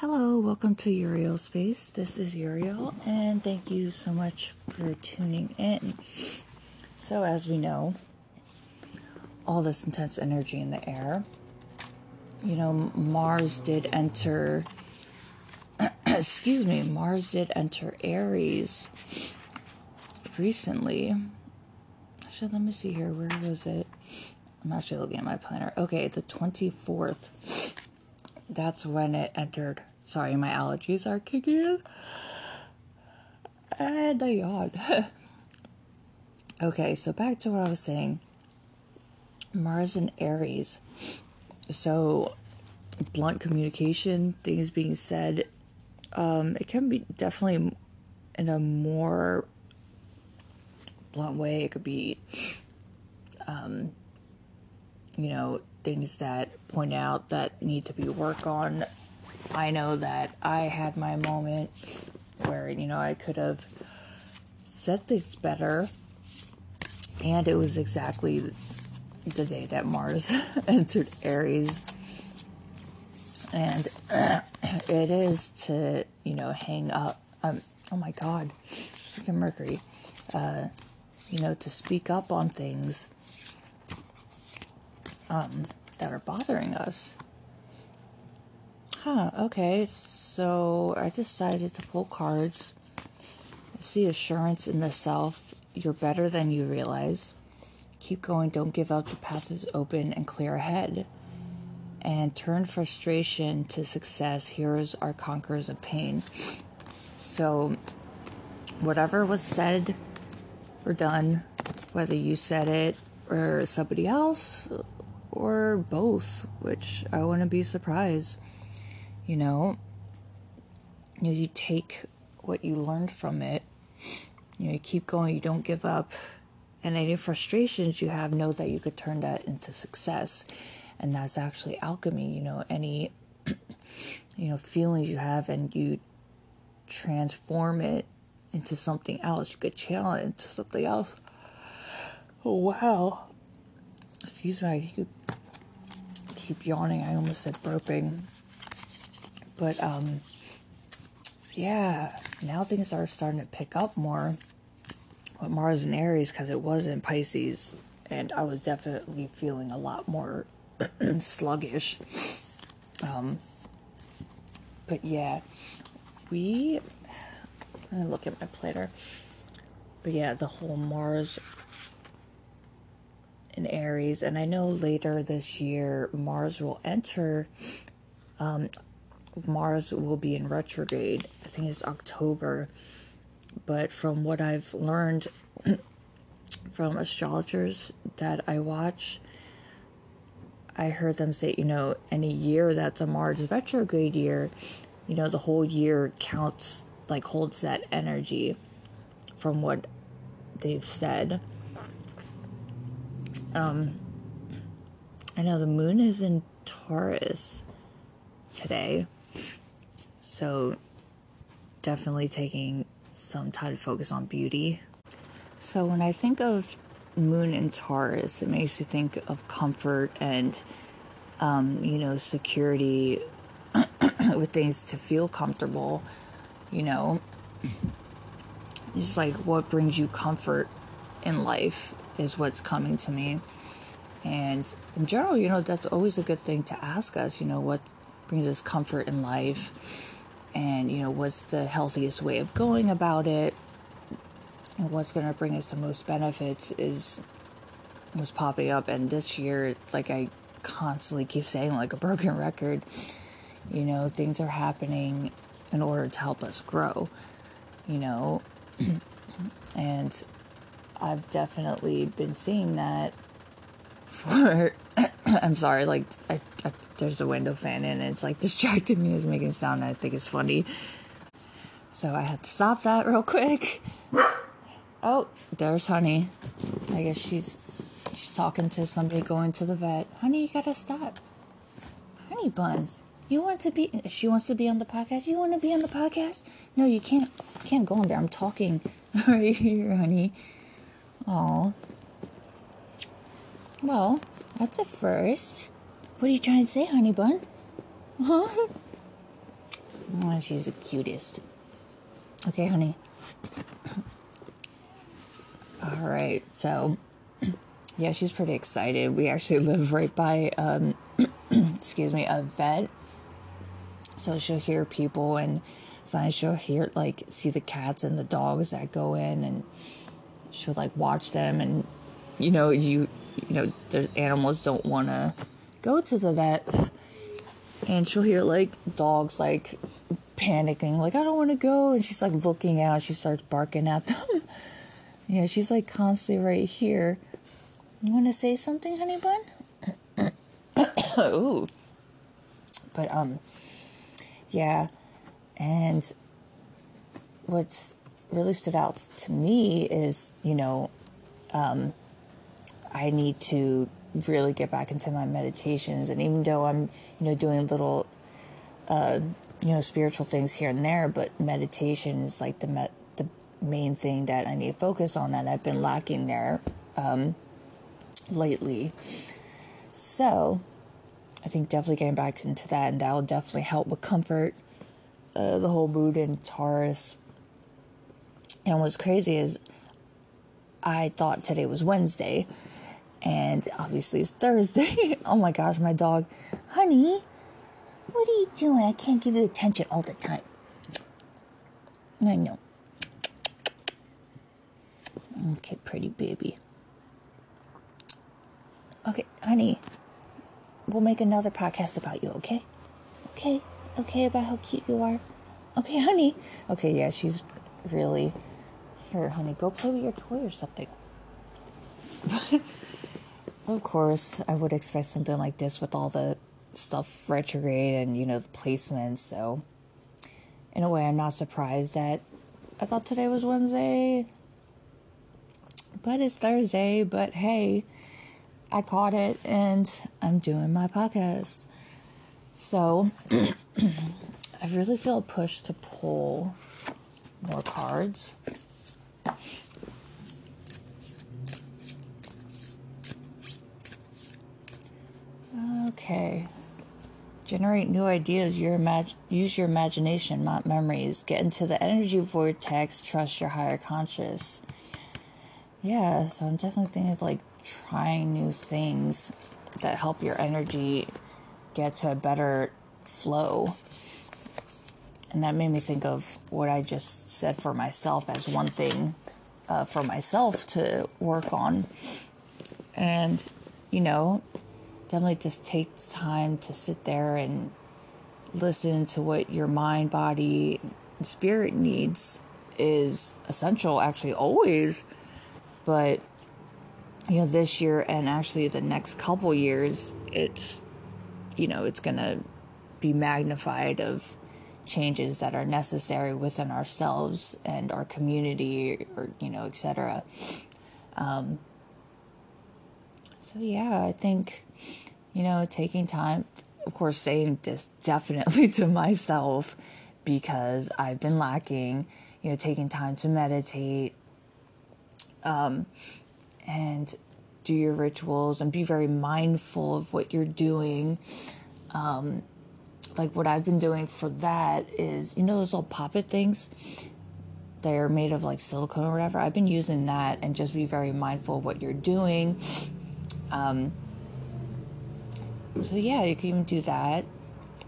Hello, welcome to Uriel Space. This is Uriel, and thank you so much for tuning in. So, as we know, all this intense energy in the air, you know, Mars did enter, excuse me, Mars did enter Aries recently. Actually, let me see here. Where was it? I'm actually looking at my planner. Okay, the 24th. That's when it entered. Sorry, my allergies are kicking in. And I okay, so back to what I was saying. Mars and Aries. So, blunt communication, things being said, um, it can be definitely in a more blunt way. It could be, um, you know, things that point out that need to be worked on. I know that I had my moment where, you know, I could have said things better. And it was exactly the day that Mars entered Aries. And it is to, you know, hang up. Um, oh my God, freaking Mercury. Uh, you know, to speak up on things um, that are bothering us. Huh, okay, so I decided to pull cards. see assurance in the self. You're better than you realize. Keep going, don't give up. The path is open and clear ahead. And turn frustration to success. Heroes are conquerors of pain. So, whatever was said or done, whether you said it or somebody else or both, which I wouldn't be surprised. You know, you know, you take what you learned from it. You know, you keep going. You don't give up. And any frustrations you have, know that you could turn that into success, and that's actually alchemy. You know, any you know feelings you have, and you transform it into something else. You could channel it into something else. Oh wow. Excuse me, I keep yawning. I almost said burping. But um yeah, now things are starting to pick up more with Mars and Aries because it was in Pisces and I was definitely feeling a lot more sluggish. Um, but yeah, we I look at my planner. But yeah, the whole Mars in Aries, and I know later this year Mars will enter. Um, Mars will be in retrograde. I think it's October. But from what I've learned from astrologers that I watch, I heard them say, you know, any year that's a Mars retrograde year, you know, the whole year counts like holds that energy from what they've said. Um, I know the moon is in Taurus today, so definitely taking some time to focus on beauty. So when I think of moon in Taurus, it makes me think of comfort and, um, you know, security with things to feel comfortable you know it's like what brings you comfort in life is what's coming to me. And in general you know that's always a good thing to ask us you know what brings us comfort in life and you know what's the healthiest way of going about it. And what's going to bring us the most benefits is what's popping up. And this year like i constantly keep saying like a broken record you know things are happening in order to help us grow, you know. and I've definitely been seeing that for. I'm sorry, like, I, I, there's a window fan in and it's like distracting me, it's making sound, I think it's funny. So I had to stop that real quick. Oh, there's Honey. I guess she's she's talking to somebody going to the vet. Honey, you gotta stop. Honey bun. You want to be? She wants to be on the podcast. You want to be on the podcast? No, you can't. You can't go on there. I'm talking right here, honey. Oh. Well, that's a first. What are you trying to say, honey bun? Huh? Oh, she's the cutest. Okay, honey. All right, so yeah, she's pretty excited. We actually live right by, um, excuse me, a vet. So she'll hear people and sometimes she'll hear, like, see the cats and the dogs that go in and she'll, like, watch them. And, you know, you, you know, the animals don't want to go to the vet. And she'll hear, like, dogs, like, panicking, like, I don't want to go. And she's, like, looking out. She starts barking at them. yeah, she's, like, constantly right here. You want to say something, honey bun? Ooh. But, um, yeah. And what's really stood out to me is, you know, um, I need to really get back into my meditations. And even though I'm, you know, doing little, uh, you know, spiritual things here and there, but meditation is like the met the main thing that I need to focus on that I've been lacking there. Um, lately. So, I think definitely getting back into that, and that will definitely help with comfort, uh, the whole mood in Taurus. And what's crazy is, I thought today was Wednesday, and obviously it's Thursday. oh my gosh, my dog, honey, what are you doing? I can't give you attention all the time. I know. Okay, pretty baby. Okay, honey, we'll make another podcast about you, okay? Okay, okay, about how cute you are. Okay, honey. Okay, yeah, she's really. Here, honey, go play with your toy or something. of course, I would expect something like this with all the stuff retrograde and, you know, the placements, so. In a way, I'm not surprised that I thought today was Wednesday. But it's Thursday, but hey I caught it and I'm doing my podcast. So I really feel a push to pull more cards. Okay. Generate new ideas. Your imag- use your imagination, not memories. Get into the energy vortex. Trust your higher conscious. Yeah, so I'm definitely thinking of like trying new things that help your energy get to a better flow. And that made me think of what I just said for myself as one thing uh, for myself to work on. And, you know, definitely just takes time to sit there and listen to what your mind, body, spirit needs is essential, actually, always. But you know, this year and actually the next couple years, it's, you know, it's going to be magnified of changes that are necessary within ourselves and our community or, you know, etc. Um, so, yeah, I think, you know, taking time, of course, saying this definitely to myself because I've been lacking, you know, taking time to meditate, um, and do your rituals and be very mindful of what you're doing. Um, like what I've been doing for that is, you know, those little Pop It things? They're made of like silicone or whatever. I've been using that and just be very mindful of what you're doing. Um, so, yeah, you can even do that.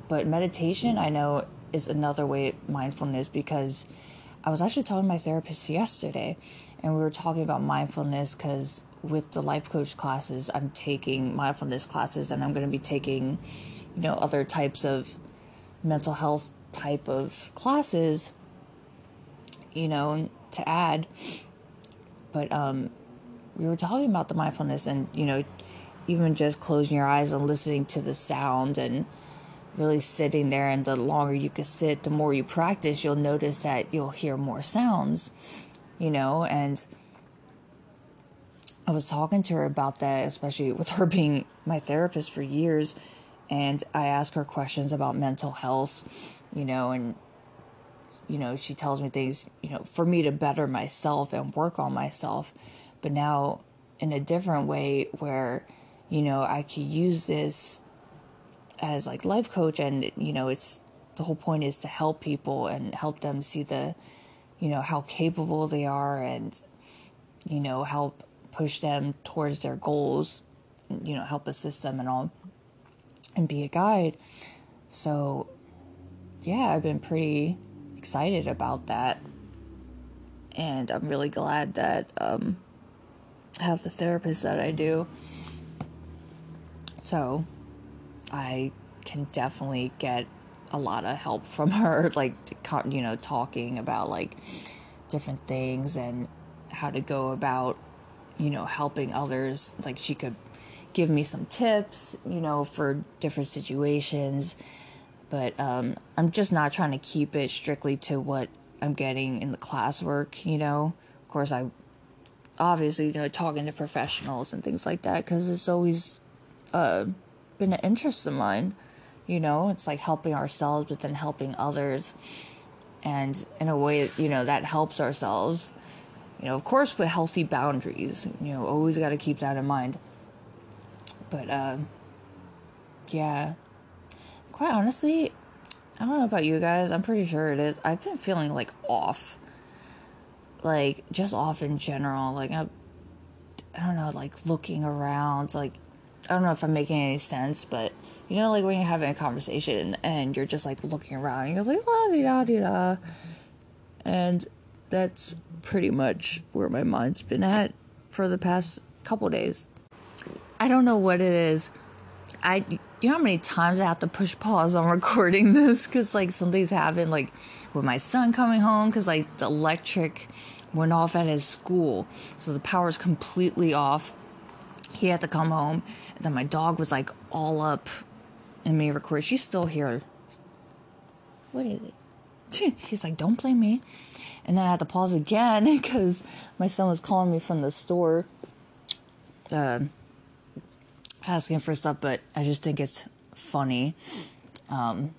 But meditation, I know, is another way mindfulness because I was actually talking to my therapist yesterday and we were talking about mindfulness because with the life coach classes, I'm taking mindfulness classes and I'm going to be taking, you know, other types of mental health type of classes, you know, to add. But um, we were talking about the mindfulness and, you know, even just closing your eyes and listening to the sound and really sitting there. And the longer you can sit, the more you practice, you'll notice that you'll hear more sounds, you know, and I was talking to her about that, especially with her being my therapist for years. And I ask her questions about mental health, you know, and, you know, she tells me things, you know, for me to better myself and work on myself. But now in a different way where, you know, I could use this as like life coach and, you know, it's the whole point is to help people and help them see the, you know, how capable they are and, you know, help push them towards their goals, you know, help assist them and all, and be a guide. So, yeah, I've been pretty excited about that. And I'm really glad that um, have the therapist that I do. So, I can definitely get a lot of help from her, like, you know, talking about like different things and how to go about, you know, helping others. Like, she could give me some tips, you know, for different situations. But um, I'm just not trying to keep it strictly to what I'm getting in the classwork, you know. Of course, I obviously, you know, talking to professionals and things like that because it's always uh, been an interest of mine. You know, it's like helping ourselves, but then helping others. And in a way, you know, that helps ourselves. You know, of course, with healthy boundaries. You know, always got to keep that in mind. But, uh, yeah. Quite honestly, I don't know about you guys. I'm pretty sure it is. I've been feeling like off. Like, just off in general. Like, I, I don't know, like looking around. Like, I don't know if I'm making any sense, but you know, like when you're having a conversation and you're just like looking around and you're like, la di da di da. And that's pretty much where my mind's been at for the past couple days. I don't know what it is. I you know how many times I have to push pause on recording this? Because like something's happened like with my son coming home because like the electric went off at his school so the power's completely off. He had to come home and then my dog was like all up in me record she's still here. What is it? She's like don't blame me. And then i had to pause again because my son was calling me from the store uh, asking for stuff, but I just think it's funny. Um,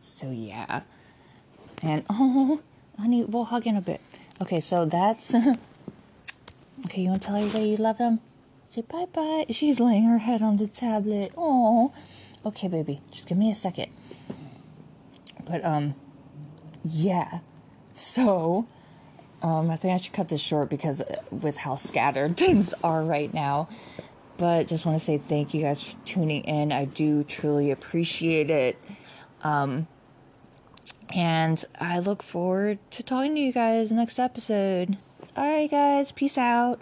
so yeah. And oh, honey, we'll hug in a bit. Okay, so that's. okay, you want to tell everybody you love them? Say bye bye. She's laying her head on the tablet. Oh, okay, baby. Just give me a second. But um, yeah. So, um, I think I should cut this short because uh, with how scattered things are right now. But just want to say thank you guys for tuning in. I do truly appreciate it. Um, and I look forward to talking to you guys next episode. All right, guys, peace out.